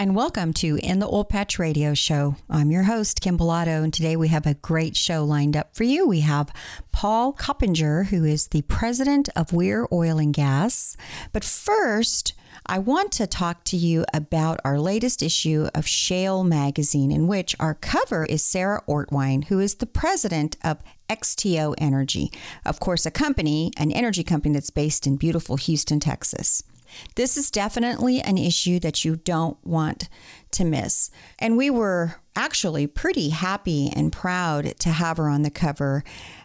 and welcome to In the Oil Patch Radio Show. I'm your host, Kim Bellotto, and today we have a great show lined up for you. We have Paul Coppinger, who is the president of Weir Oil and Gas. But first, I want to talk to you about our latest issue of Shale Magazine, in which our cover is Sara Ortwein, who is the president of XTO Energy. Of course, a company, an energy company that's based in beautiful Houston, Texas. This is definitely an issue that you don't want to miss. And we were actually pretty happy and proud to have her on the cover.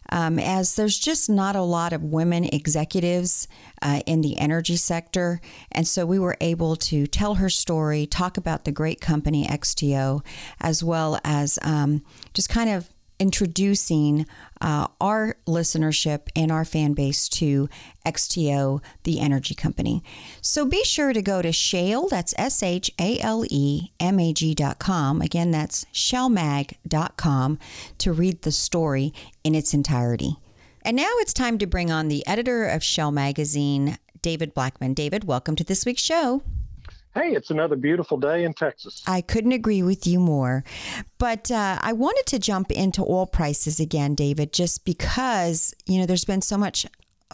Um, as there's just not a lot of women executives uh, in the energy sector. And so we were able to tell her story, talk about the great company XTO, as well as um, just kind of introducing uh, our listenership and our fan base to XTO, the energy company. So be sure to go to Shale, that's S H A L E M A G dot com. Again, that's shalemag.com to read the story in its entirety. And now it's time to bring on the editor of Shale Magazine, David Blackman. David, welcome to this week's show. Hey, it's another beautiful day in Texas. I couldn't agree with you more. But uh, I wanted to jump into oil prices again, David, just because, you know, there's been so much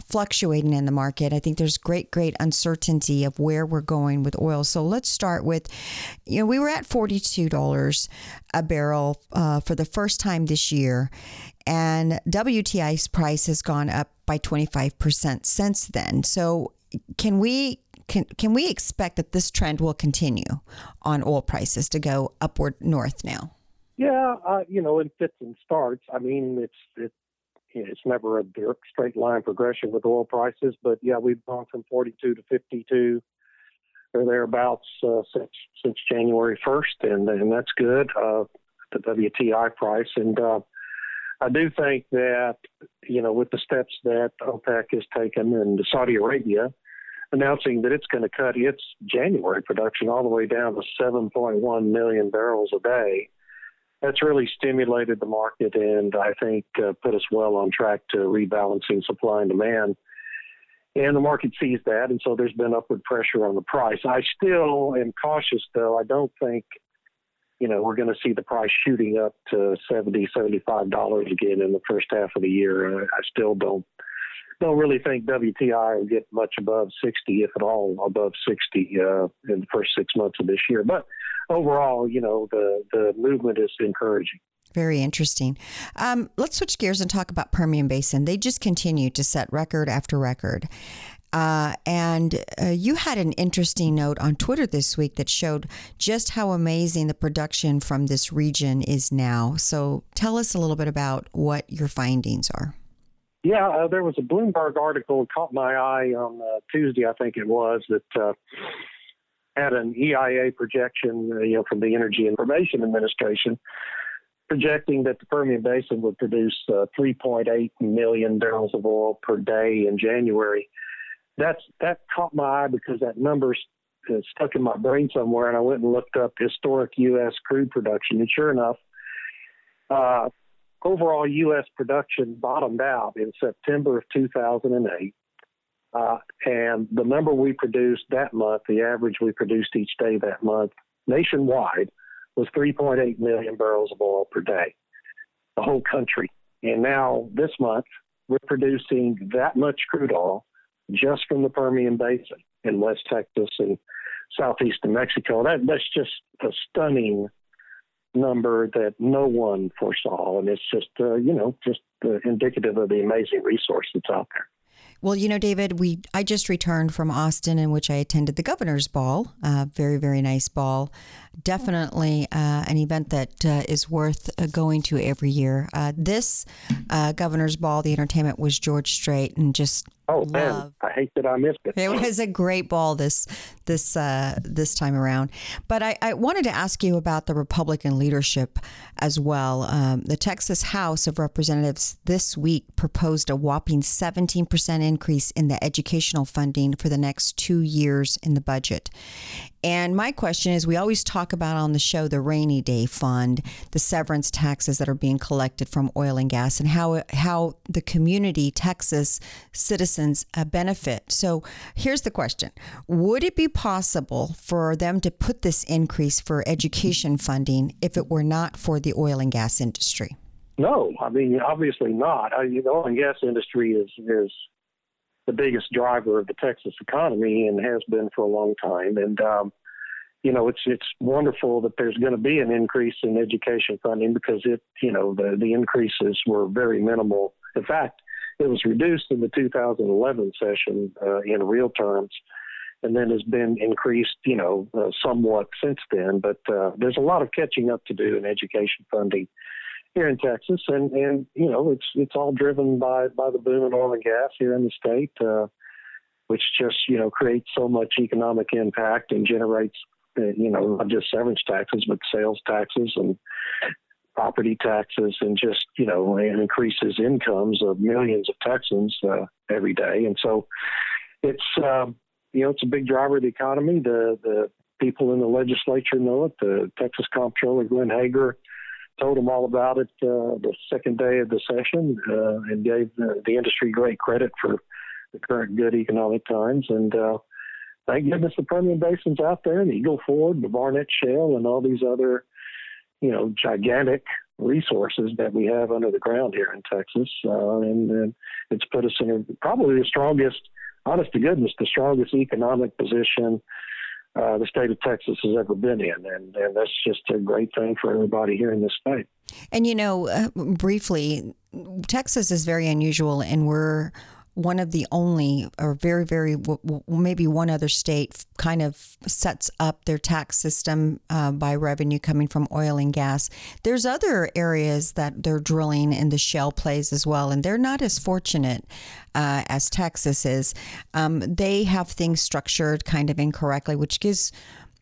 fluctuating in the market. I think there's great, great uncertainty of where we're going with oil. So let's start with, you know, we were at $42 a barrel uh, for the first time this year. And WTI's price has gone up by 25% since then. So can we can can we expect that this trend will continue on oil prices to go upward north now? Yeah, uh, you know, in fits and starts. I mean, it's it, it's never a direct straight line progression with oil prices, but yeah, we've gone from 42 to 52 or thereabouts uh, since since January 1st, and and that's good. Uh, the WTI price, and uh, I do think that you know with the steps that OPEC has taken and Saudi Arabia announcing that it's going to cut its January production all the way down to 7.1 million barrels a day. That's really stimulated the market and I think uh, put us well on track to rebalancing supply and demand. And the market sees that, and so there's been upward pressure on the price. I still am cautious, though. I don't think, you know, we're going to see the price shooting up to 70 $75 again in the first half of the year. I still don't don't really think WTI will get much above 60, if at all above 60, uh, in the first six months of this year. But overall, you know, the the movement is encouraging. Very interesting. Um, let's switch gears and talk about Permian Basin. They just continue to set record after record. Uh, and uh, you had an interesting note on Twitter this week that showed just how amazing the production from this region is now. So tell us a little bit about what your findings are. Yeah, uh, there was a Bloomberg article caught my eye on uh, Tuesday, I think it was, that uh, had an EIA projection, uh, you know, from the Energy Information Administration, projecting that the Permian Basin would produce uh, 3.8 million barrels of oil per day in January. That's that caught my eye because that number uh, stuck in my brain somewhere, and I went and looked up historic U.S. crude production, and sure enough. Uh, overall U.S. production bottomed out in September of 2008. Uh, and the number we produced that month, the average we produced each day that month nationwide, was 3.8 million barrels of oil per day, the whole country. And now this month, we're producing that much crude oil just from the Permian Basin in West Texas and southeast New Mexico. That, that's just a stunning number that no one foresaw, and it's just uh, you know just uh, indicative of the amazing resource that's out there. Well, you know, David, we I just returned from Austin, in which I attended the governor's ball, uh, very very nice ball, definitely uh, an event that uh, is worth uh, going to every year. Uh, this uh, Governor's Ball, the entertainment was George Strait, and just Oh man, I hate that I missed it. It was a great ball this this uh, this time around. But I, I, wanted to ask you about the Republican leadership as well. Um, the Texas House of Representatives this week proposed a whopping 17 percent increase in the educational funding for the next two years in the budget. And my question is we always talk about on the show the rainy day fund, the severance taxes that are being collected from oil and gas, and how, how the community, Texas citizens, uh, benefit. So here's the question Would it be possible for them to put this increase for education funding if it were not for the oil and gas industry? No, I mean, obviously not. I, the oil and gas industry is, is the biggest driver of the Texas economy and has been for a long time. And um, you know, it's it's wonderful that there's going to be an increase in education funding because it, you know, the the increases were very minimal. In fact, it was reduced in the 2011 session uh, in real terms, and then has been increased, you know, uh, somewhat since then. But uh, there's a lot of catching up to do in education funding here in Texas, and and you know it's it's all driven by by the boom in oil and gas here in the state, uh, which just you know creates so much economic impact and generates uh, you know not just severance taxes but sales taxes and property taxes and just you know and increases incomes of millions of Texans uh, every day, and so it's um, you know it's a big driver of the economy. The the people in the legislature know it. The Texas Comptroller Glenn Hegar told them all about it uh, the second day of the session uh, and gave the, the, industry great credit for the current good economic times. And uh, thank goodness the Permian Basin's out there, the Eagle Ford, the Barnett Shale, and all these other, you know, gigantic resources that we have under the ground here in Texas. Uh, and, and, it's put us in a, probably the strongest, honest to goodness, the strongest economic position uh, the state of Texas has ever been in, and and that's just a great thing for everybody here in this state. And you know, uh, briefly, Texas is very unusual, and we're one of the only, or very, very, maybe one other state kind of sets up their tax system uh, by revenue coming from oil and gas. There's other areas that they're drilling in the shale plays as well, and they're not as fortunate uh, as Texas is. Um, they have things structured kind of incorrectly, which gives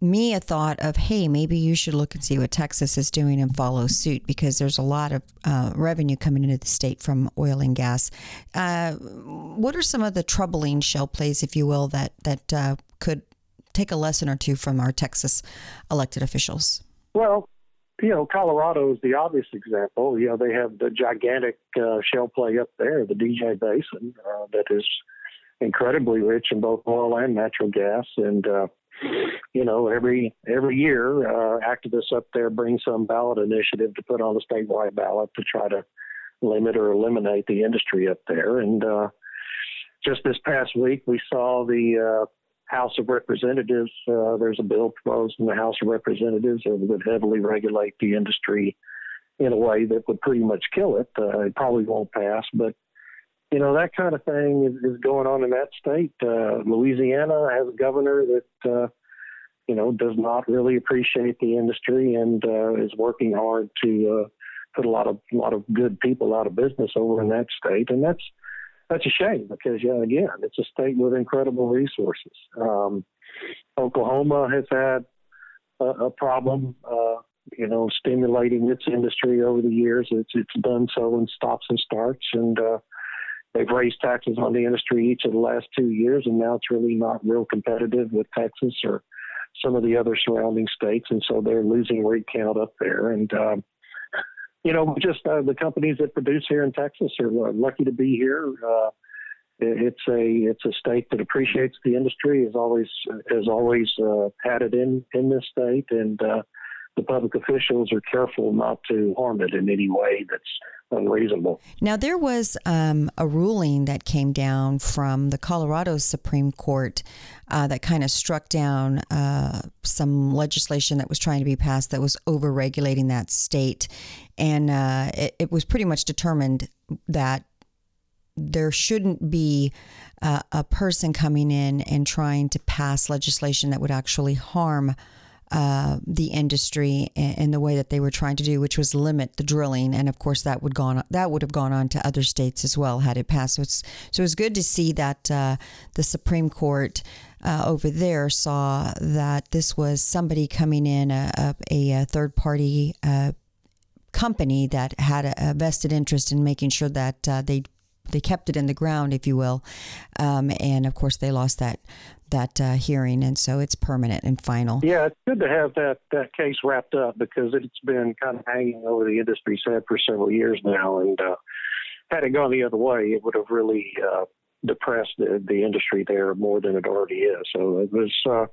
me a thought of, hey, maybe you should look and see what Texas is doing and follow suit because there's a lot of uh, revenue coming into the state from oil and gas. Uh, what are some of the troubling shale plays, if you will, that that uh, could take a lesson or two from our Texas elected officials? Well, you know, Colorado is the obvious example. You know, they have the gigantic uh, shale play up there, the DJ Basin, uh, that is incredibly rich in both oil and natural gas, and uh, you know, every every year, uh, activists up there bring some ballot initiative to put on the statewide ballot to try to limit or eliminate the industry up there. And uh, just this past week, we saw the uh, House of Representatives. Uh, there's a bill proposed in the House of Representatives that would heavily regulate the industry in a way that would pretty much kill it. Uh, it probably won't pass, but you know that kind of thing is, is going on in that state. Uh, Louisiana has a governor that uh, you know does not really appreciate the industry and uh, is working hard to uh, put a lot of a lot of good people out of business over in that state, and that's that's a shame because yeah, again, it's a state with incredible resources. Um, Oklahoma has had a, a problem. Uh, you know, stimulating its industry over the years. It's it's done so in stops and starts, and uh, They've raised taxes on the industry each of the last two years, and now it's really not real competitive with Texas or some of the other surrounding states, and so they're losing rig count up there. And um, you know, just uh, the companies that produce here in Texas are uh, lucky to be here. Uh, it's a it's a state that appreciates the industry, has always has always uh, had it in in this state, and uh, the public officials are careful not to harm it in any way that's unreasonable. Now, there was um, a ruling that came down from the Colorado Supreme Court uh, that kind of struck down uh, some legislation that was trying to be passed that was over regulating that state. And uh, it, it, was pretty much determined that there shouldn't be uh, a person coming in and trying to pass legislation that would actually harm uh, the industry and the way that they were trying to do, which was limit the drilling. And of course, that would gone that would have gone on to other states as well had it passed. So it's so good to see that uh, the Supreme Court. Uh, over there saw that this was somebody coming in, a, a, a third party uh, company that had a, a, vested interest in making sure that uh, they they kept it in the ground, if you will, um, and of course they lost that that uh, hearing, and so it's permanent and final. Yeah, it's good to have that that case wrapped up because it's been kind of hanging over the industry's head for several years now, and uh, had it gone the other way, it would have really uh, depressed the, the industry there more than it already is. So it was uh,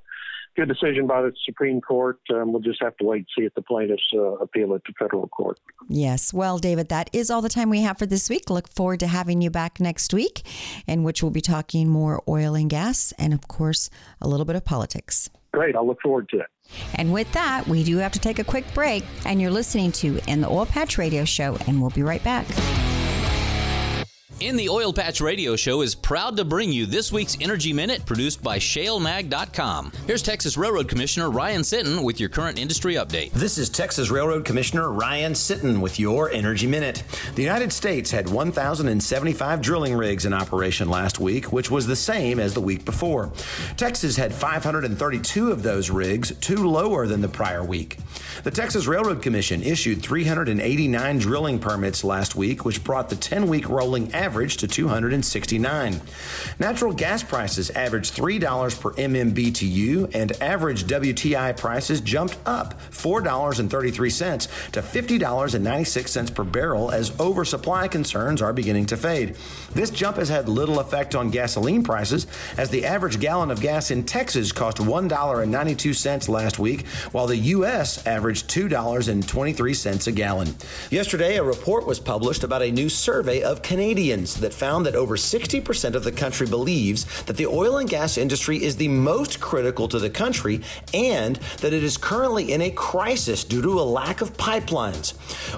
good decision by the Supreme Court. Um, we'll just have to wait and see if the plaintiffs uh, appeal it to federal court. Yes. Well, David, that is all the time we have for this week. Look forward to having you back next week, in which we'll be talking more oil and gas and, of course, a little bit of politics. Great. I'll look forward to it. And with that, we do have to take a quick break, and you're listening to In the Oil Patch Radio Show, and we'll be right back. In the Oil Patch Radio Show is proud to bring you this week's Energy Minute produced by ShaleMag.com. Here's Texas Railroad Commissioner Ryan Sitton with your current industry update. This is Texas Railroad Commissioner Ryan Sitton with your Energy Minute. The United States had 1,075 drilling rigs in operation last week, which was the same as the week before. Texas had 532 of those rigs, two lower than the prior week. The Texas Railroad Commission issued 389 drilling permits last week, which brought the 10 week rolling average average to 269. Natural gas prices averaged $3 per MMBTU and average WTI prices jumped up $4.33 to $50.96 per barrel as oversupply concerns are beginning to fade. This jump has had little effect on gasoline prices as the average gallon of gas in Texas cost $1.92 last week while the US averaged $2.23 a gallon. Yesterday a report was published about a new survey of Canadians that found that over 60% of the country believes that the oil and gas industry is the most critical to the country and that it is currently in a crisis due to a lack of pipelines.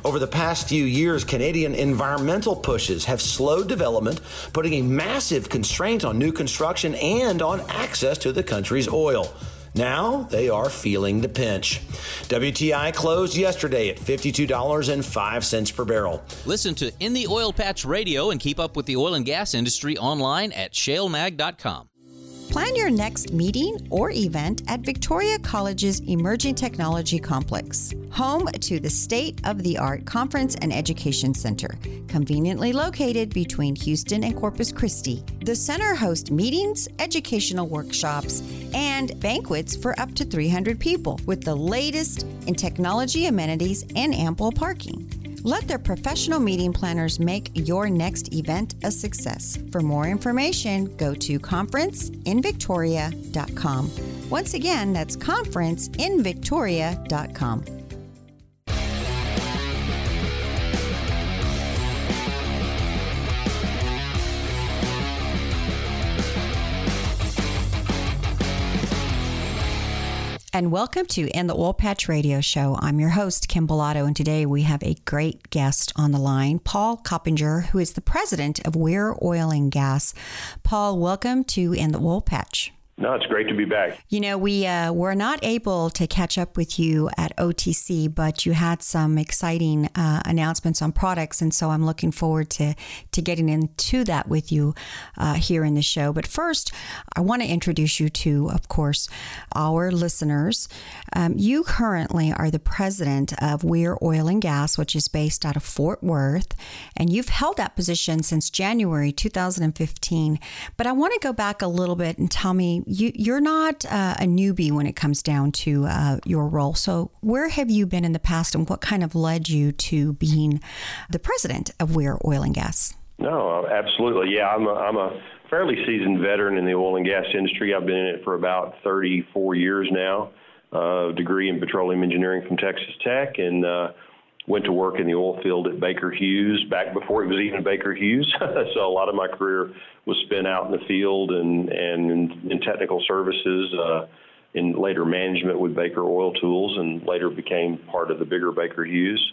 Over the past few years, Canadian environmental pushes have slowed development, putting a massive constraint on new construction and on access to the country's oil. Now they are feeling the pinch. WTI closed yesterday at $52.05 per barrel. Listen to In the Oil Patch Radio and keep up with the oil and gas industry online at shalemag.com. Plan your next meeting or event at Victoria College's Emerging Technology Complex, home to the state of the art Conference and Education Center, conveniently located between Houston and Corpus Christi. The center hosts meetings, educational workshops, and banquets for up to 300 people with the latest in technology amenities and ample parking. Let their professional meeting planners make your next event a success. For more information, go to conferenceinvictoria.com. Once again, that's conferenceinvictoria.com. and welcome to In the Oil Patch Radio Show. I'm your host, Kim Bellotto, and today we have a great guest on the line, Paul Coppinger, who is the president of Weir Oil and Gas. Paul, welcome to In the Oil Patch. No, it's great to be back. You know, we uh, were not able to catch up with you at OTC, but you had some exciting uh, announcements on products, and so I'm looking forward to to getting into that with you uh, here in the show. But first, I want to introduce you to, of course, our listeners. Um, you currently are the president of Weir Oil and Gas, which is based out of Fort Worth, and you've held that position since January 2015. But I want to go back a little bit and tell me you, you're not uh, a newbie when it comes down to uh, your role. So, where have you been in the past, and what kind of led you to being the president of Weir Oil and Gas? No, absolutely. Yeah, I'm a, I'm a fairly seasoned veteran in the oil and gas industry. I've been in it for about 34 years now. Uh, degree in petroleum engineering from Texas Tech, and uh, went to work in the oil field at Baker Hughes back before it was even Baker Hughes. so a lot of my career was spent out in the field and and in, in technical services. Uh, in later management with Baker Oil Tools, and later became part of the bigger Baker Hughes.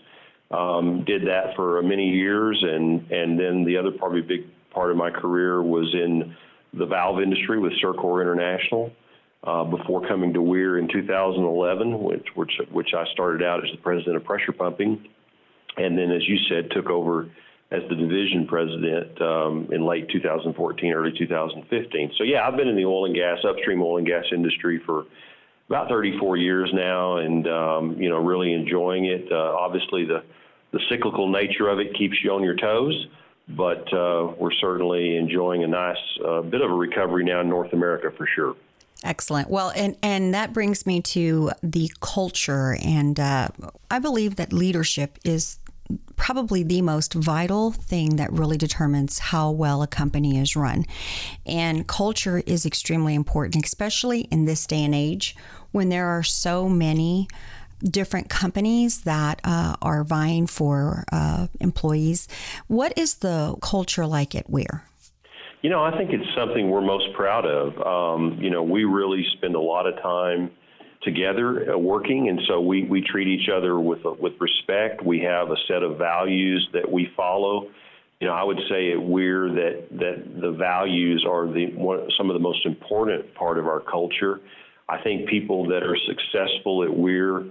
Um, did that for many years, and and then the other probably big part of my career was in the valve industry with CIRCOR International. Uh, before coming to Weir in 2011, which, which which I started out as the president of pressure pumping, and then, as you said, took over as the division president um, in late 2014, early 2015. So yeah, I've been in the oil and gas, upstream oil and gas industry for about 34 years now, and um, you know, really enjoying it. Uh, obviously, the the cyclical nature of it keeps you on your toes, but uh, we're certainly enjoying a nice uh, bit of a recovery now in North America for sure. Excellent. Well, and and that brings me to the culture, and uh, I believe that leadership is probably the most vital thing that really determines how well a company is run. And culture is extremely important, especially in this day and age when there are so many different companies that uh, are vying for uh, employees. What is the culture like at Weir? You know, I think it's something we're most proud of. Um, you know, we really spend a lot of time together uh, working, and so we, we treat each other with uh, with respect. We have a set of values that we follow. You know, I would say at Weir that that the values are the one, some of the most important part of our culture. I think people that are successful at Weir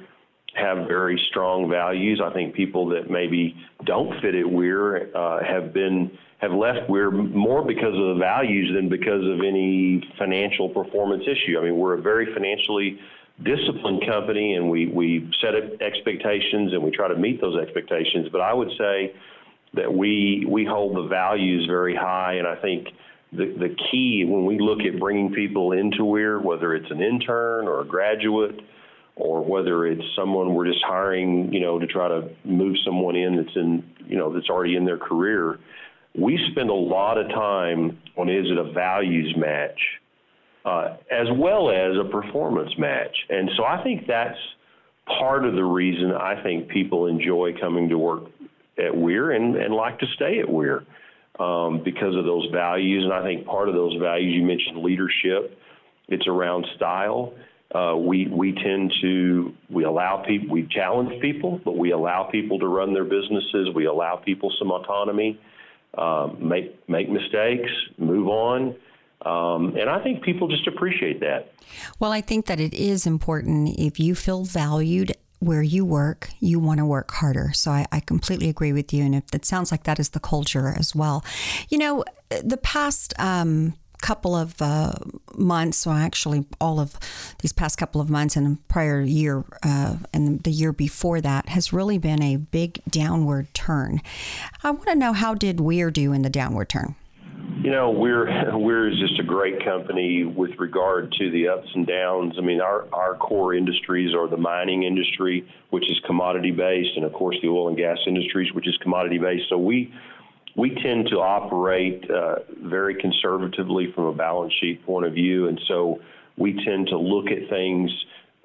have very strong values. I think people that maybe don't fit at Weir uh, have been have left Weir more because of the values than because of any financial performance issue. I mean, we're a very financially disciplined company and we, we set expectations and we try to meet those expectations. But I would say that we, we hold the values very high. And I think the, the key when we look at bringing people into Weir, whether it's an intern or a graduate, or whether it's someone we're just hiring, you know, to try to move someone in that's in, you know, that's already in their career, we spend a lot of time on is it a values match? uh, as well as a performance match. And so I think that's part of the reason I think people enjoy coming to work at Weir and, and like to stay at Weir um, because of those values. And I think part of those values, you mentioned leadership, it's around style. Uh, we we tend to we allow people we challenge people, but we allow people to run their businesses. We allow people some autonomy, um, make make mistakes, move on, um, and I think people just appreciate that. Well, I think that it is important if you feel valued where you work, you want to work harder. So I, I, completely agree with you. And if it sounds like that is the culture as well. You know, the past um, couple of uh, months, well, actually, all of these past couple of months and prior year uh, and the year before that has really been a big downward turn. I want to know how did Weir do in the downward turn? You know, we're we're just a great company with regard to the ups and downs. I mean, our our core industries are the mining industry, which is commodity based, and of course the oil and gas industries, which is commodity based. So we we tend to operate uh, very conservatively from a balance sheet point of view, and so we tend to look at things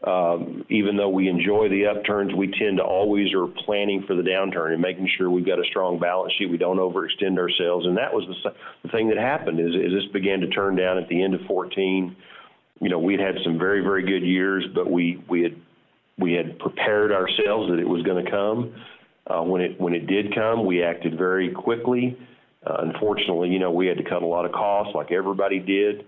um, even though we enjoy the upturns, we tend to always are planning for the downturn and making sure we've got a strong balance sheet. We don't overextend ourselves, and that was the, the thing that happened. Is, is this began to turn down at the end of 14? You know, we'd had some very very good years, but we we had we had prepared ourselves that it was going to come. Uh, when it when it did come, we acted very quickly. Uh, unfortunately, you know, we had to cut a lot of costs, like everybody did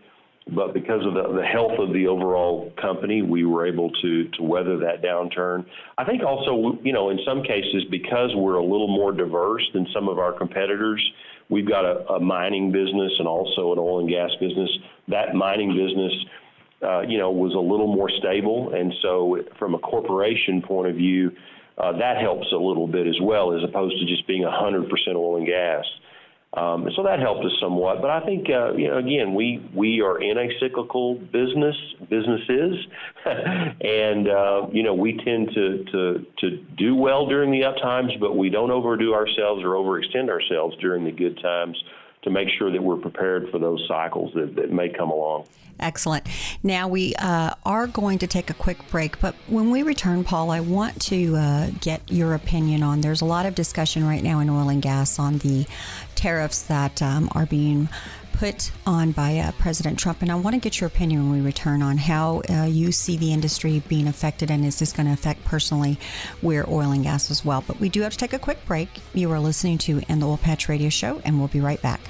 but because of the, the health of the overall company, we were able to to weather that downturn. I think also, you know, in some cases, because we're a little more diverse than some of our competitors, we've got a, a mining business and also an oil and gas business. That mining business, uh, you know, was a little more stable, and so from a corporation point of view, uh, that helps a little bit as well, as opposed to just being 100% oil and gas. Um, so that helped us somewhat. But I think, uh, you know, again, we we are in a cyclical business, businesses, and uh, you know, we tend to to to do well during the up times, but we don't overdo ourselves or overextend ourselves during the good times to make sure that we're prepared for those cycles that, that may come along. Excellent. Now we uh, are going to take a quick break, but when we return, Paul, I want to uh, get your opinion on. There's a lot of discussion right now in oil and gas on the tariffs that um, are being put on by uh, President Trump, and I want to get your opinion when we return on how uh, you see the industry being affected, and is this going to affect personally Weir oil and gas as well? But we do have to take a quick break. You are listening to In the Oil Patch Radio Show, and we'll be right back.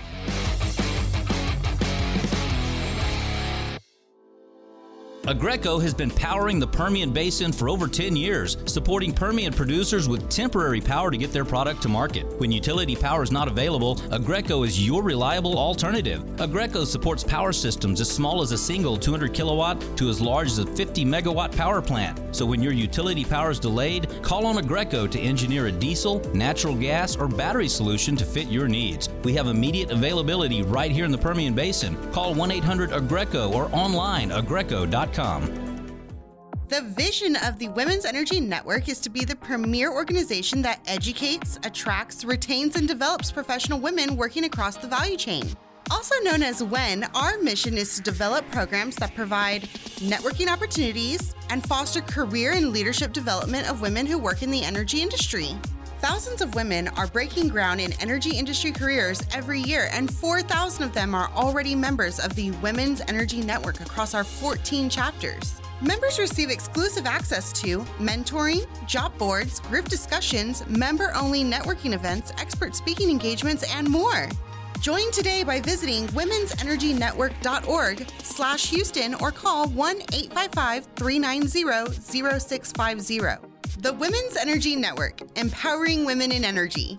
Aggreko has been powering the Permian Basin for over 10 years, supporting Permian producers with temporary power to get their product to market. When utility power is not available, Aggreko is your reliable alternative. Aggreko supports power systems as small as a single 200 kilowatt to as large as a 50 megawatt power plant. So when your utility power is delayed, call on Aggreko to engineer a diesel, natural gas, or battery solution to fit your needs. We have immediate availability right here in the Permian Basin. Call 1 800 Aggreko or online The vision of the Women's Energy Network is to be the premier organization that educates, attracts, retains, and develops professional women working across the value chain. Also known as WEN, our mission is to develop programs that provide networking opportunities and foster career and leadership development of women who work in the energy industry. Thousands of women are breaking ground in energy industry careers every year, and 4,000 of them are already members of the Women's Energy Network across our 14 chapters. Members receive exclusive access to mentoring, job boards, group discussions, member only networking events, expert speaking engagements, and more. Join today by visiting womensenergynetwork.org slash Houston or call 1-855-390-0650. The Women's Energy Network, empowering women in energy.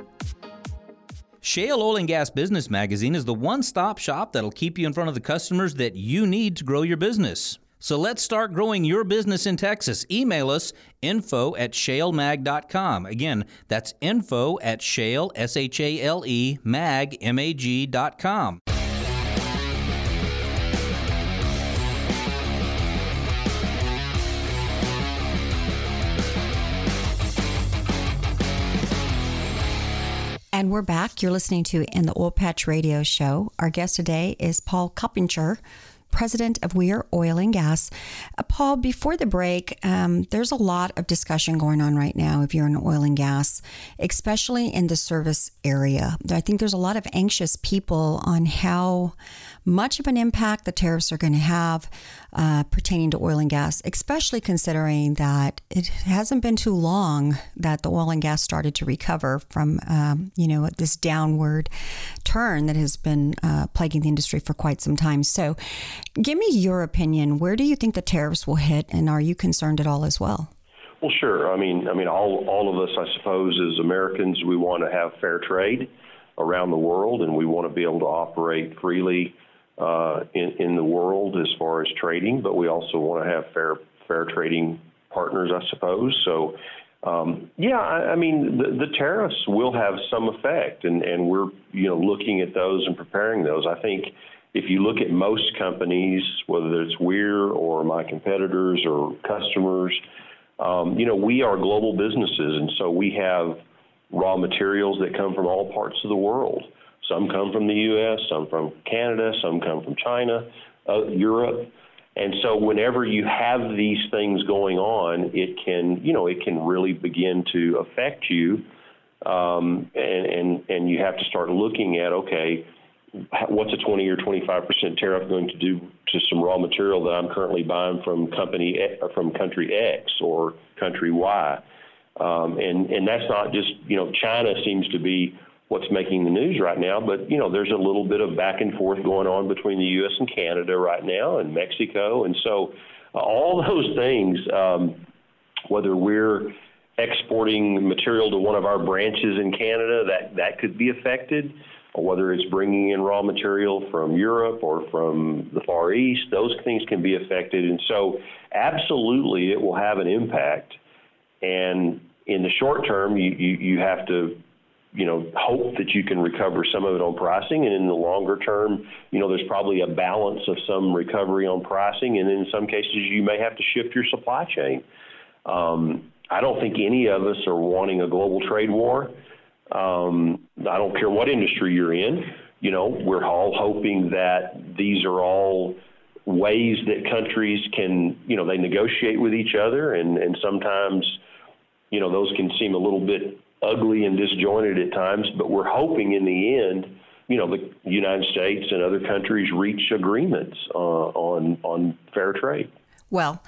Shale Oil and Gas Business Magazine is the one stop shop that'll keep you in front of the customers that you need to grow your business. So let's start growing your business in Texas. Email us info at shalemag.com. Again, that's info at shale, S H A L E, mag, M A G.com. And we're back. You're listening to In the Oil Patch Radio Show. Our guest today is Paul Coppinger, president of Weir Oil and Gas. Uh, Paul, before the break, um, there's a lot of discussion going on right now if you're in oil and gas, especially in the service area. I think there's a lot of anxious people on how much of an impact the tariffs are going to have uh, pertaining to oil and gas, especially considering that it hasn't been too long that the oil and gas started to recover from, um, you know, this downward turn that has been uh, plaguing the industry for quite some time. So, give me your opinion. Where do you think the tariffs will hit, and are you concerned at all as well? Well, sure. I mean, I mean, all all of us, I suppose, as Americans, we want to have fair trade around the world, and we want to be able to operate freely uh, in, in the world as far as trading, but we also want to have fair fair trading partners, I suppose. So, um, yeah, I, I mean the, the tariffs will have some effect, and, and we're you know looking at those and preparing those. I think if you look at most companies, whether it's Weir or my competitors or customers, um, you know we are global businesses, and so we have raw materials that come from all parts of the world. Some come from the U.S., some from Canada, some come from China, uh, Europe. And so whenever you have these things going on, it can, you know, it can really begin to affect you. Um, and, and, and you have to start looking at, okay, what's a 20 or 25% tariff going to do to some raw material that I'm currently buying from company from country X or country Y? Um, and, and that's not just, you know, China seems to be what's making the news right now. But you know, there's a little bit of back and forth going on between the U.S. and Canada right now, and Mexico, and so uh, all those things, um, whether we're exporting material to one of our branches in Canada, that that could be affected. Whether it's bringing in raw material from Europe or from the Far East, those things can be affected. And so, absolutely, it will have an impact. And in the short term, you, you, you have to you know, hope that you can recover some of it on pricing. And in the longer term, you know, there's probably a balance of some recovery on pricing. And in some cases, you may have to shift your supply chain. Um, I don't think any of us are wanting a global trade war. Um, I don't care what industry you're in. You know, we're all hoping that these are all ways that countries can, you know, they negotiate with each other, and and sometimes, you know, those can seem a little bit ugly and disjointed at times, but we're hoping in the end, you know, the United States and other countries reach agreements uh, on on fair trade. Well,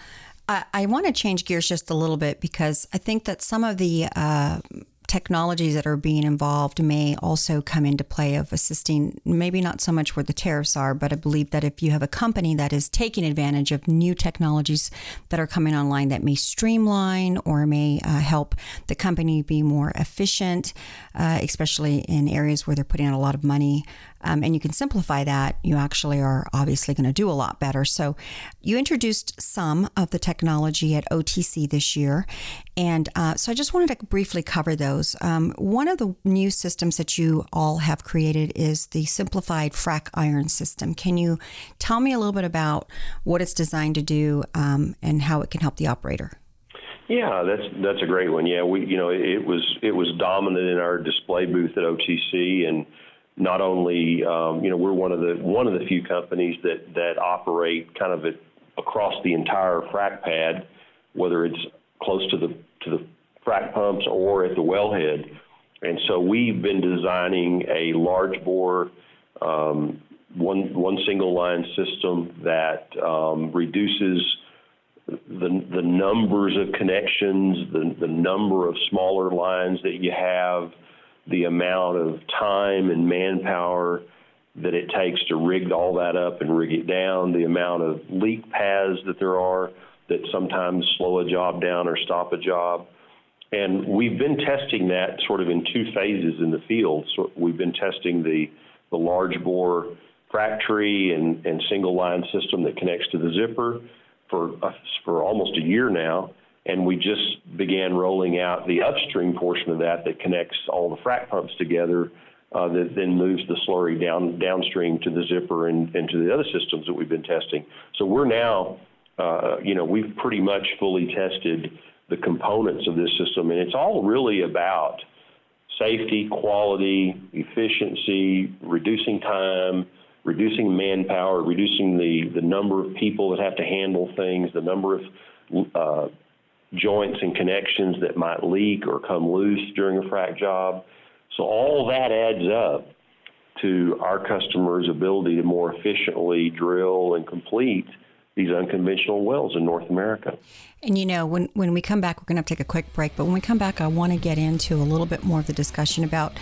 I, I, want to change gears just a little bit because I think that some of the uh, technologies that are being involved may also come into play of assisting, maybe not so much where the tariffs are, but I believe that if you have a company that is taking advantage of new technologies that are coming online that may streamline or may uh, help the company be more efficient, uh, especially in areas where they're putting out a lot of money um, and you can simplify that, you actually are obviously going to do a lot better. So, you introduced some of the technology at OTC this year. And uh, so, I just wanted to briefly cover those. Um, one of the new systems that you all have created is the simplified frac iron system. Can you tell me a little bit about what it's designed to do um, and how it can help the operator? Yeah, that's that's a great one. Yeah, we you know it was it was dominant in our display booth at OTC, and not only um, you know we're one of the one of the few companies that that operate kind of it across the entire frac pad, whether it's close to the to the frac pumps or at the wellhead. And so we've been designing a large bore um, one one single line system that um, reduces the the numbers of connections, the the number of smaller lines that you have the amount of time and manpower that it takes to rig all that up and rig it down, the amount of leak paths that there are that sometimes slow a job down or stop a job. And we've been testing that sort of in two phases in the field. So we've been testing the, the large bore frac tree and, and single line system that connects to the zipper for, uh, for almost a year now and we just began rolling out the upstream portion of that that connects all the frac pumps together uh, that then moves the slurry down downstream to the zipper and, and to the other systems that we've been testing. So we're now, uh, you know, we've pretty much fully tested the components of this system, and it's all really about safety, quality, efficiency, reducing time, reducing manpower, reducing the, the number of people that have to handle things, the number of uh, joints and connections that might leak or come loose during a frac job. So all that adds up to our customers' ability to more efficiently drill and complete these unconventional wells in North America. And you know, when, when we come back, we're going to take a quick break. But when we come back, I want to get into a little bit more of the discussion about.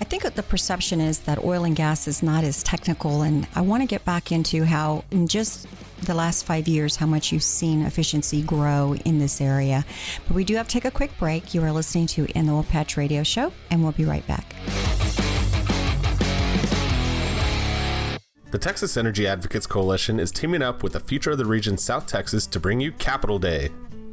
I think the perception is that oil and gas is not as technical. And I want to get back into how, in just the last five years, how much you've seen efficiency grow in this area. But we do have to take a quick break. You are listening to In the Oil Patch Radio Show, and we'll be right back. The Texas Energy Advocates Coalition is teaming up with the Future of the Region South Texas to bring you Capital Day.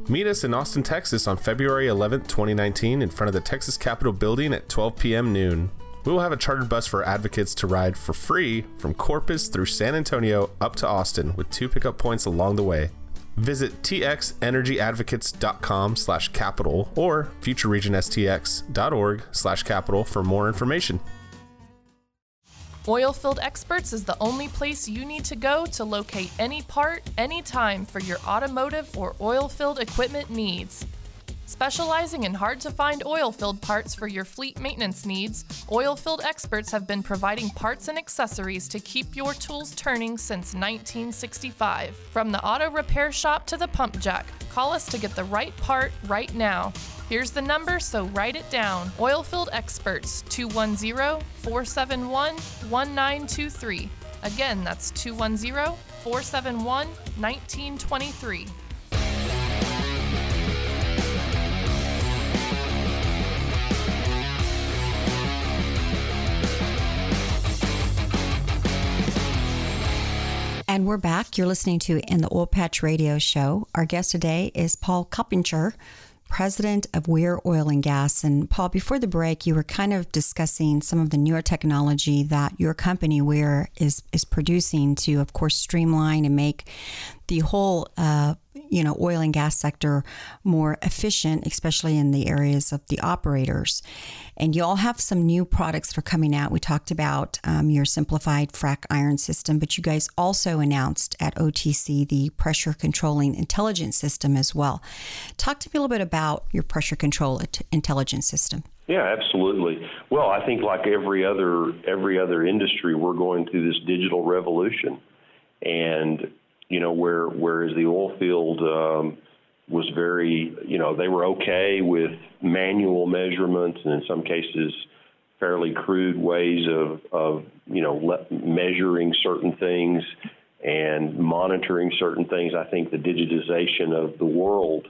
Meet us in Austin, Texas on February 11, 2019, in front of the Texas Capitol building at 12 p.m. noon. We will have a chartered bus for advocates to ride for free from Corpus through San Antonio up to Austin with two pickup points along the way. Visit txenergyadvocates.com slash capital or futureregionstx.org slash capital for more information. Oilfield Experts is the only place you need to go to locate any part, anytime for your automotive or oil oilfield equipment needs. Specializing in hard to find oilfield parts for your fleet maintenance needs, Oilfield Experts have been providing parts and accessories to keep your tools turning since 1965. From the auto repair shop to the pump jack, call us to get the right part right now. Here's the number, so write it down. Oilfield Experts 210 471 1923. Again, that's 210 471 1923. And we're back. You're listening to In the Oil Patch Radio Show. Our guest today is Paul Coppinger, president of Weir Oil and Gas. And Paul, before the break, you were kind of discussing some of the newer technology that your company Weir is is producing to, of course, streamline and make the whole uh, you know oil and gas sector more efficient, especially in the areas of the operators. And you all have some new products that are coming out. We talked about um, your simplified frac iron system, but you guys also announced at OTC the pressure controlling intelligence system as well. Talk to me a little bit about your pressure control intelligence system. Yeah, absolutely. Well, I think like every other every other industry, we're going through this digital revolution, and you know, where whereas the oil field, um, was very, you know, they were okay with manual measurements and in some cases fairly crude ways of, of you know, le- measuring certain things and monitoring certain things. I think the digitization of the world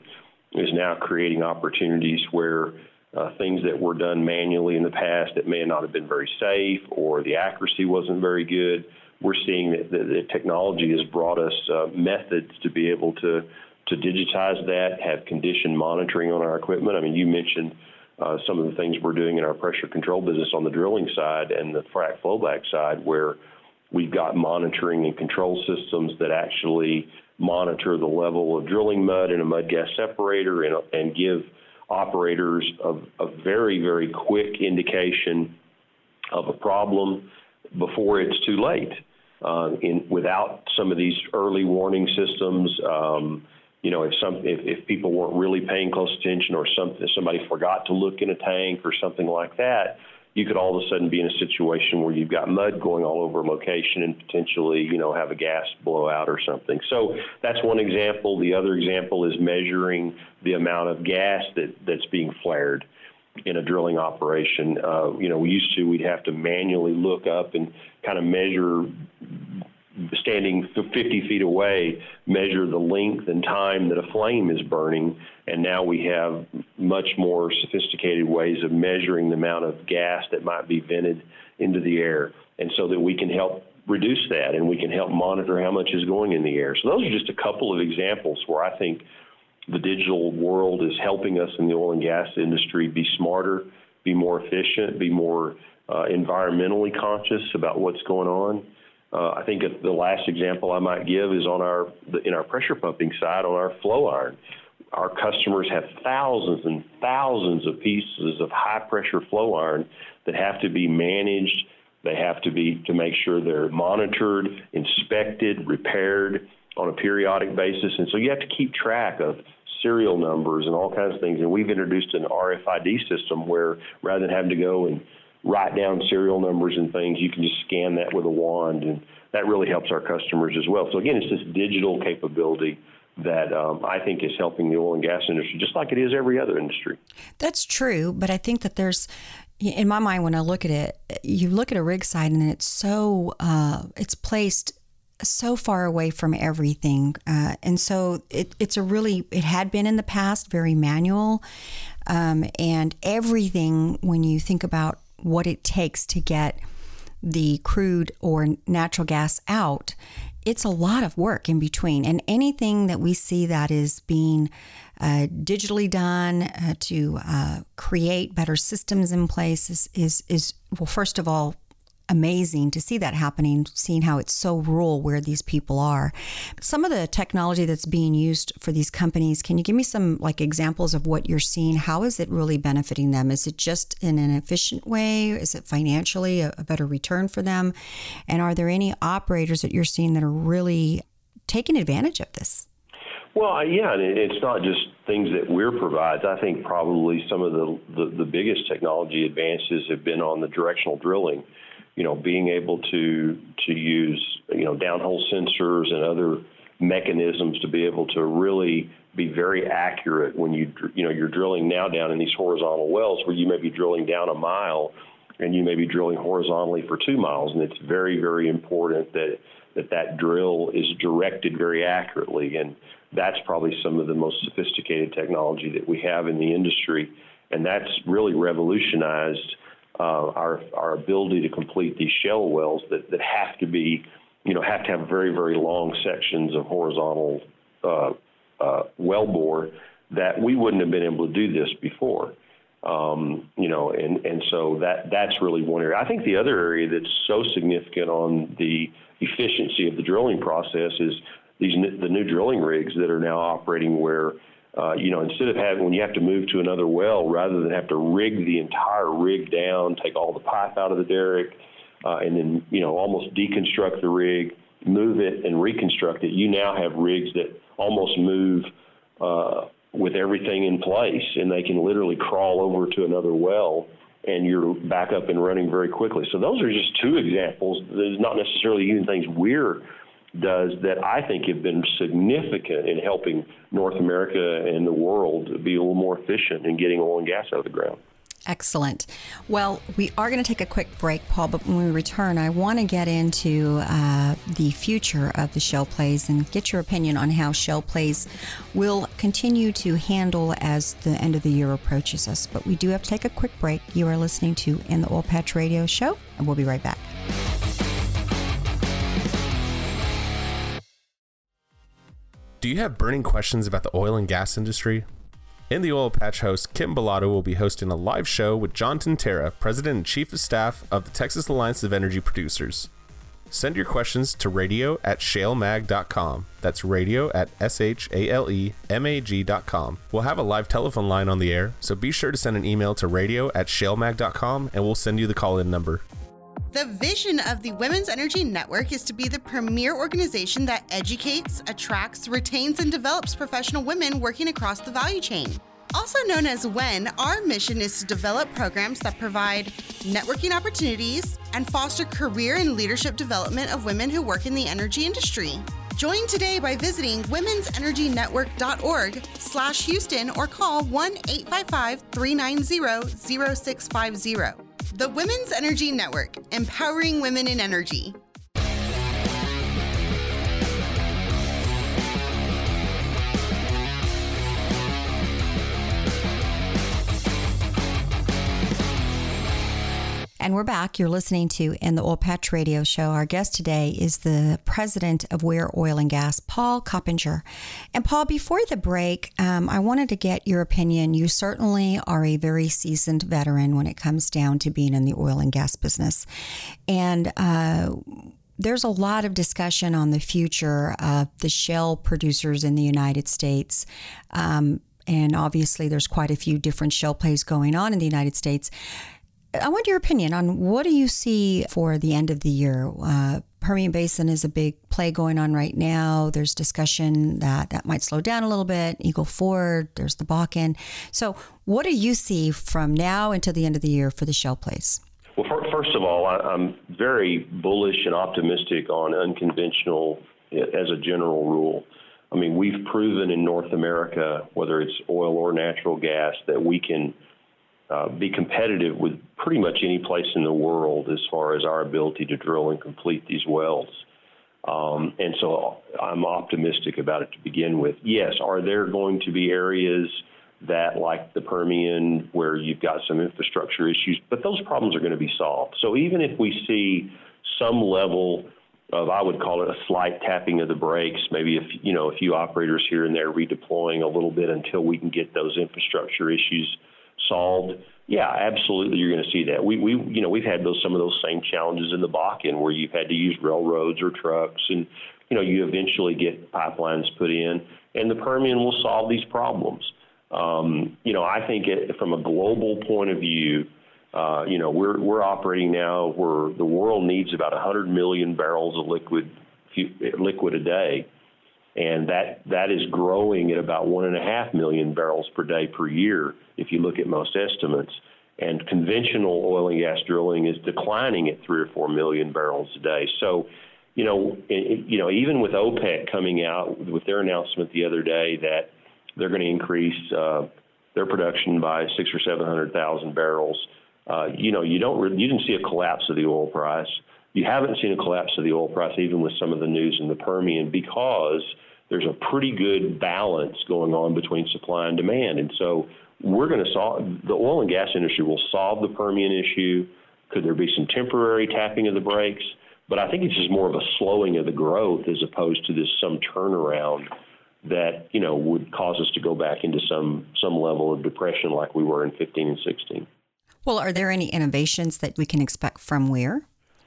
is now creating opportunities where uh, things that were done manually in the past that may not have been very safe or the accuracy wasn't very good. We're seeing that the, technology has brought us uh, methods to be able to to digitize that, have condition monitoring on our equipment. I mean, you mentioned uh, some of the things we're doing in our pressure control business on the drilling side and the frac flowback side, where we've got monitoring and control systems that actually monitor the level of drilling mud in a mud gas separator and, and give operators a, a very, very quick indication of a problem before it's too late. Uh, in, without some of these early warning systems, um, you know, if some if, if people weren't really paying close attention or something, somebody forgot to look in a tank or something like that, you could all of a sudden be in a situation where you've got mud going all over a location and potentially, you know, have a gas blowout or something. So that's one example. The other example is measuring the amount of gas that, that's being flared in a drilling operation. Uh, you know, we used to, we'd have to manually look up and kind of measure standing 50 feet away, measure the length and time that a flame is burning. And now we have much more sophisticated ways of measuring the amount of gas that might be vented into the air. And so that we can help reduce that and we can help monitor how much is going in the air. So those are just a couple of examples where I think the digital world is helping us in the oil and gas industry be smarter, be more efficient, be more uh, environmentally conscious about what's going on. Uh, I think the last example I might give is on our in our pressure pumping side on our flow iron. Our customers have thousands and thousands of pieces of high pressure flow iron that have to be managed. They have to be to make sure they're monitored, inspected, repaired on a periodic basis, and so you have to keep track of serial numbers and all kinds of things. And we've introduced an RFID system where rather than having to go and write down serial numbers and things. You can just scan that with a wand, and that really helps our customers as well. So again, it's this digital capability that um, I think is helping the oil and gas industry, just like it is every other industry. That's true, but I think that there's, in my mind, when I look at it, you look at a rig site and it's so uh, it's placed so far away from everything, uh, and so it, it's a really it had been in the past very manual, um, and everything when you think about what it takes to get the crude or natural gas out, it's a lot of work in between. And anything that we see that is being uh, digitally done uh, to uh, create better systems in place is, is, is, well, first of all, amazing to see that happening, seeing how it's so rural where these people are. Some of the technology that's being used for these companies, can you give me some like examples of what you're seeing? How is it really benefiting them? Is it just in an efficient way? Is it financially a, a better return for them? And are there any operators that you're seeing that are really taking advantage of this? Well, yeah, and it's not just things that Weir provides. I think probably some of the, the, the biggest technology advances have been on the directional drilling you know, being able to to use you know downhole sensors and other mechanisms to be able to really be very accurate when you you know you're drilling now down in these horizontal wells where you may be drilling down a mile and you may be drilling horizontally for two miles. And it's very very important that that that drill is directed very accurately. And that's probably some of the most sophisticated technology that we have in the industry. And that's really revolutionized uh, our our ability to complete these shale wells that, that have to be, you know, have to have very very long sections of horizontal uh, uh, well bore that we wouldn't have been able to do this before. Um, you know, and and so that that's really one area. I think the other area that's so significant on the efficiency of the drilling process is these the new drilling rigs that are now operating where uh, you know, instead of having when you have to move to another well, rather than have to rig the entire rig down, take all the pipe out of the derrick, uh, and then you know almost deconstruct the rig, move it, and reconstruct it. You now have rigs that almost move uh, with everything in place, and they can literally crawl over to another well, and you're back up and running very quickly. So those are just two examples. There's not necessarily even things Weir does that I think have been significant in helping North America and the world be a little more efficient in getting oil and gas out of the ground. Excellent. Well, we are going to take a quick break, Paul, but when we return, I want to get into uh, the future of the shale plays and get your opinion on how shale plays will continue to handle as the end of the year approaches us. But we do have to take a quick break. You are listening to In the Oil Patch Radio Show, and we'll be right back. Do you have burning questions about the oil and gas industry? In the Oil Patch host, Kim Bellotto will be hosting a live show with John Tintera, President and Chief of Staff of the Texas Alliance of Energy Producers. Send your questions to radio at shalemag.com. That's radio at S H A L E M A G.com. We'll have a live telephone line on the air, so be sure to send an email to radio at shalemag.com and we'll send you the call in number. The vision of the Women's Energy Network is to be the premier organization that educates, attracts, retains, and develops professional women working across the value chain. Also known as WEN, our mission is to develop programs that provide networking opportunities and foster career and leadership development of women who work in the energy industry. Join today by visiting womensenergynetwork.org slash Houston or call 1-855-390-0650. The Women's Energy Network, empowering women in energy. And we're back. You're listening to In the Oil Patch Radio Show. Our guest today is the president of Weir Oil and Gas, Paul Coppinger. And Paul, before the break, um, I wanted to get your opinion. You certainly are a very seasoned veteran when it comes down to being in the oil and gas business. And uh, there's a lot of discussion on the future of the shale producers in the United States. Um, and obviously, there's quite a few different shale plays going on in the United States. I want your opinion on what do you see for the end of the year? Uh, Permian Basin is a big play going on right now. There's discussion that that might slow down a little bit. Eagle Ford, there's the Bakken. So, what do you see from now until the end of the year for the shale plays? Well, first of all, I'm very bullish and optimistic on unconventional as a general rule. I mean, we've proven in North America, whether it's oil or natural gas, that we can uh, be competitive with pretty much any place in the world as far as our ability to drill and complete these wells. Um, and so I'm optimistic about it to begin with. Yes, are there going to be areas that, like the Permian, where you've got some infrastructure issues, but those problems are going to be solved. So even if we see some level of, I would call it a slight tapping of the brakes, maybe if you know a few operators here and there redeploying a little bit until we can get those infrastructure issues solved, yeah, absolutely, you're going to see that. We, we, you know, we've had those some of those same challenges in the Bakken where you've had to use railroads or trucks, and you know, you eventually get pipelines put in, and the Permian will solve these problems. Um, you know, I think it, from a global point of view, uh, you know, we're we're operating now where the world needs about 100 million barrels of liquid liquid a day and that that is growing at about one and a half million barrels per day per year if you look at most estimates. And conventional oil and gas drilling is declining at three or four million barrels a day. So, you know, it, you know, even with OPEC coming out with their announcement the other day that they're going to increase uh, their production by six or seven hundred thousand barrels, uh, you know, you don't re- you didn't see a collapse of the oil price. You haven't seen a collapse of the oil price, even with some of the news in the Permian, because there's a pretty good balance going on between supply and demand. And so we're going to solve the oil and gas industry will solve the Permian issue. Could there be some temporary tapping of the brakes? But I think it's just more of a slowing of the growth as opposed to this some turnaround that you know would cause us to go back into some some level of depression like we were in 15 and 16. Well, are there any innovations that we can expect from Weir?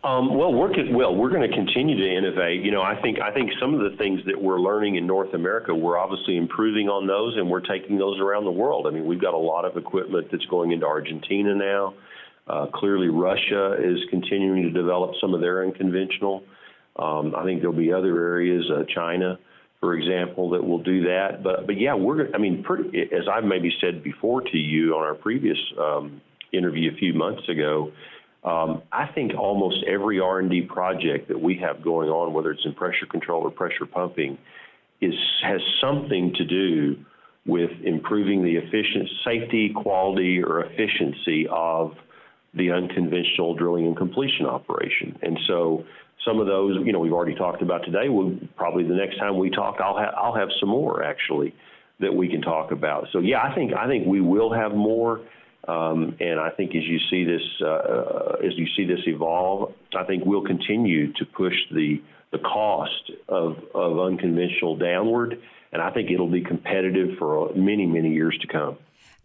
Um, well, we're well. We're going to continue to innovate. You know, I think I think some of the things that we're learning in North America, we're obviously improving on those, and we're taking those around the world. I mean, we've got a lot of equipment that's going into Argentina now. Uh, clearly, Russia is continuing to develop some of their unconventional. Um, I think there'll be other areas, uh, China, for example, that will do that. But but yeah, we're. I mean, pretty, as I've maybe said before to you on our previous um, interview a few months ago Um, I think almost every R&D project that we have going on, whether it's in pressure control or pressure pumping, is has something to do with improving the efficient safety, quality, or efficiency of the unconventional drilling and completion operation. And so some of those, you know, we've already talked about today. We'll probably the next time we talk, I'll have I'll have some more actually that we can talk about. So yeah, I think I think we will have more. Um, and I think as you see this uh, as you see this evolve, I think we'll continue to push the the cost of of unconventional downward, and I think it'll be competitive for many many years to come.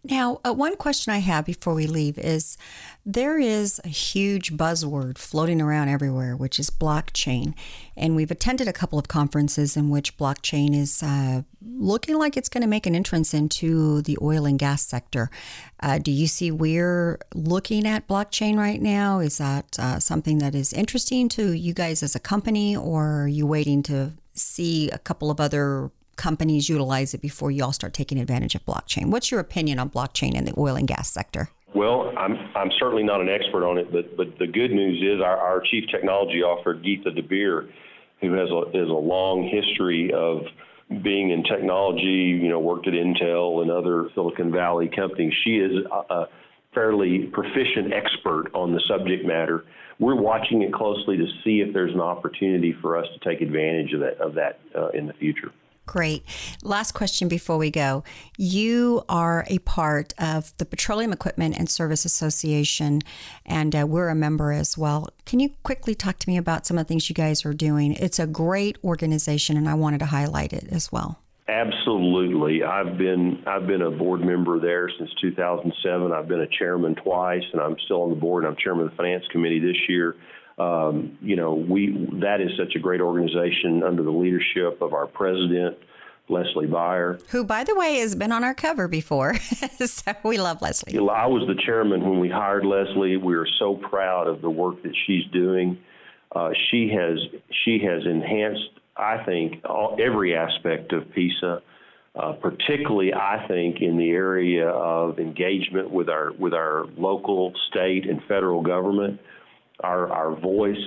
Now, uh, one question I have before we leave is there is a huge buzzword floating around everywhere, which is blockchain. And we've attended a couple of conferences in which blockchain is uh, looking like it's going to make an entrance into the oil and gas sector. Uh, do you see Weir looking at blockchain right now? Is that uh, something that is interesting to you guys as a company, or are you waiting to see a couple of other companies utilize it before you all start taking advantage of blockchain. What's your opinion on blockchain in the oil and gas sector? Well, I'm I'm certainly not an expert on it, but but the good news is our, our chief technology officer Geetha Dabir, who has a is a long history of being in technology, you know, worked at Intel and other Silicon Valley companies. She is a, a fairly proficient expert on the subject matter. We're watching it closely to see if there's an opportunity for us to take advantage of that of that uh, in the future. Great. Last question before we go. You are a part of the Petroleum Equipment and Service Association, and uh, we're a member as well. Can you quickly talk to me about some of the things you guys are doing? It's a great organization, and I wanted to highlight it as well. Absolutely. I've been I've been a board member there since 2007. I've been a chairman twice, and I'm still on the board. I'm chairman of the finance committee this year. Um, you know, we that is such a great organization under the leadership of our president, Leslie Beyer, who, by the way, has been on our cover before. so we love Leslie. I was the chairman when we hired Leslie. We are so proud of the work that she's doing. Uh, she has she has enhanced, I think, all, every aspect of PESA. Uh, particularly, I think, in the area of engagement with our with our local, state, and federal government our, our voice,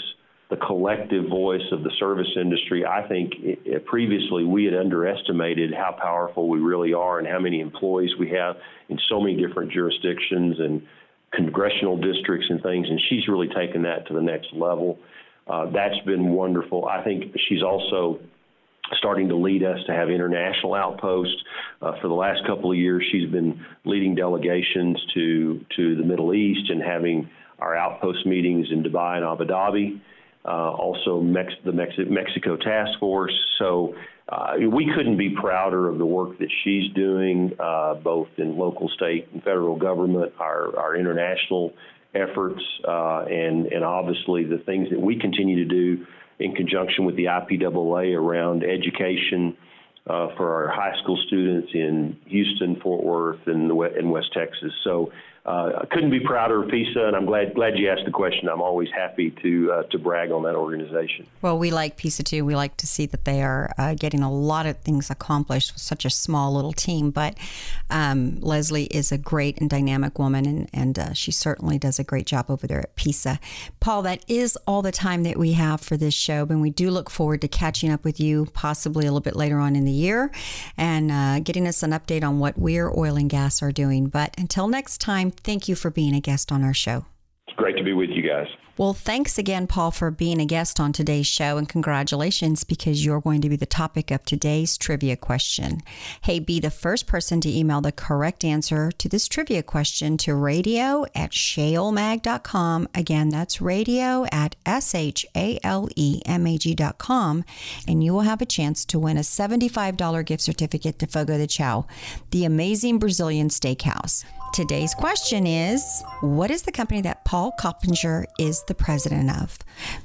the collective voice of the service industry. I think it, previously we had underestimated how powerful we really are and how many employees we have in so many different jurisdictions and congressional districts and things. And she's really taken that to the next level. Uh, that's been wonderful. I think she's also starting to lead us to have international outposts. Uh, for the last couple of years, she's been leading delegations to to the Middle East and having our outpost meetings in Dubai and Abu Dhabi, uh, also Mex- the Mex- Mexico Task Force. So uh, we couldn't be prouder of the work that she's doing, uh, both in local, state, and federal government, our, our international efforts, uh, and, and obviously the things that we continue to do in conjunction with the IPAA around education. Uh, for our high school students in Houston, Fort Worth, and, and West Texas. So I couldn't be prouder of PESA, and I'm glad glad you asked the question. I'm always happy to uh, to brag on that organization. Well, we like PESA too. We like to see that they are uh, getting a lot of things accomplished with such a small little team. But um, Leslie is a great and dynamic woman, and and uh, she certainly does a great job over there at PESA. Paul, that is all the time that we have for this show, and we do look forward to catching up with you possibly a little bit later on in the year and uh, getting us an update on what Weir oil and gas are doing. But until next time thank you for being a guest on our show. It's great to be with you guys. Well, thanks again, Paul, for being a guest on today's show, and congratulations because you're going to be the topic of today's trivia question. Hey, be the first person to email the correct answer to this trivia question to radio at shalemag.com. Again, that's radio at S H A L E M A G.com, and you will have a chance to win a $75 gift certificate to Fogo de Chao, the amazing Brazilian steakhouse. Today's question is What is the company that Paul Coppinger is the president of?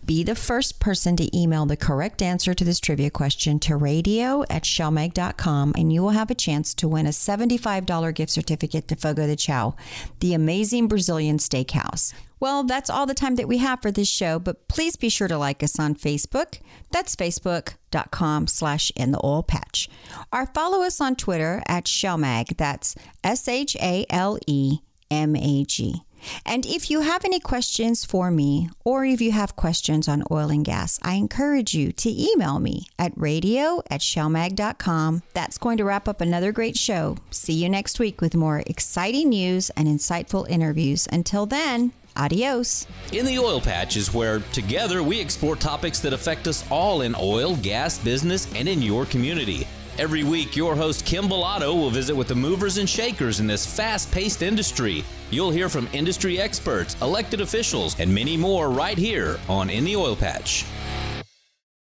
Be the first person to email the correct answer to this trivia question to radio at shalemag.com and you will have a chance to win a $75 gift certificate to Fogo de Chao, the amazing Brazilian steakhouse. Well, that's all the time that we have for this show, but please be sure to like us on Facebook. That's facebook.com slash in the oil patch. Or follow us on Twitter at Shalemag. That's S H A L E M A G. And if you have any questions for me, or if you have questions on oil and gas, I encourage you to email me at radio at shalemag.com. That's going to wrap up another great show. See you next week with more exciting news and insightful interviews. Until then, Adios. In the Oil Patch is where together we explore topics that affect us all in oil, gas, business, and in your community. Every week, your host Kim Bellotto will visit with the movers and shakers in this fast paced industry. You'll hear from industry experts, elected officials, and many more right here on In the Oil Patch.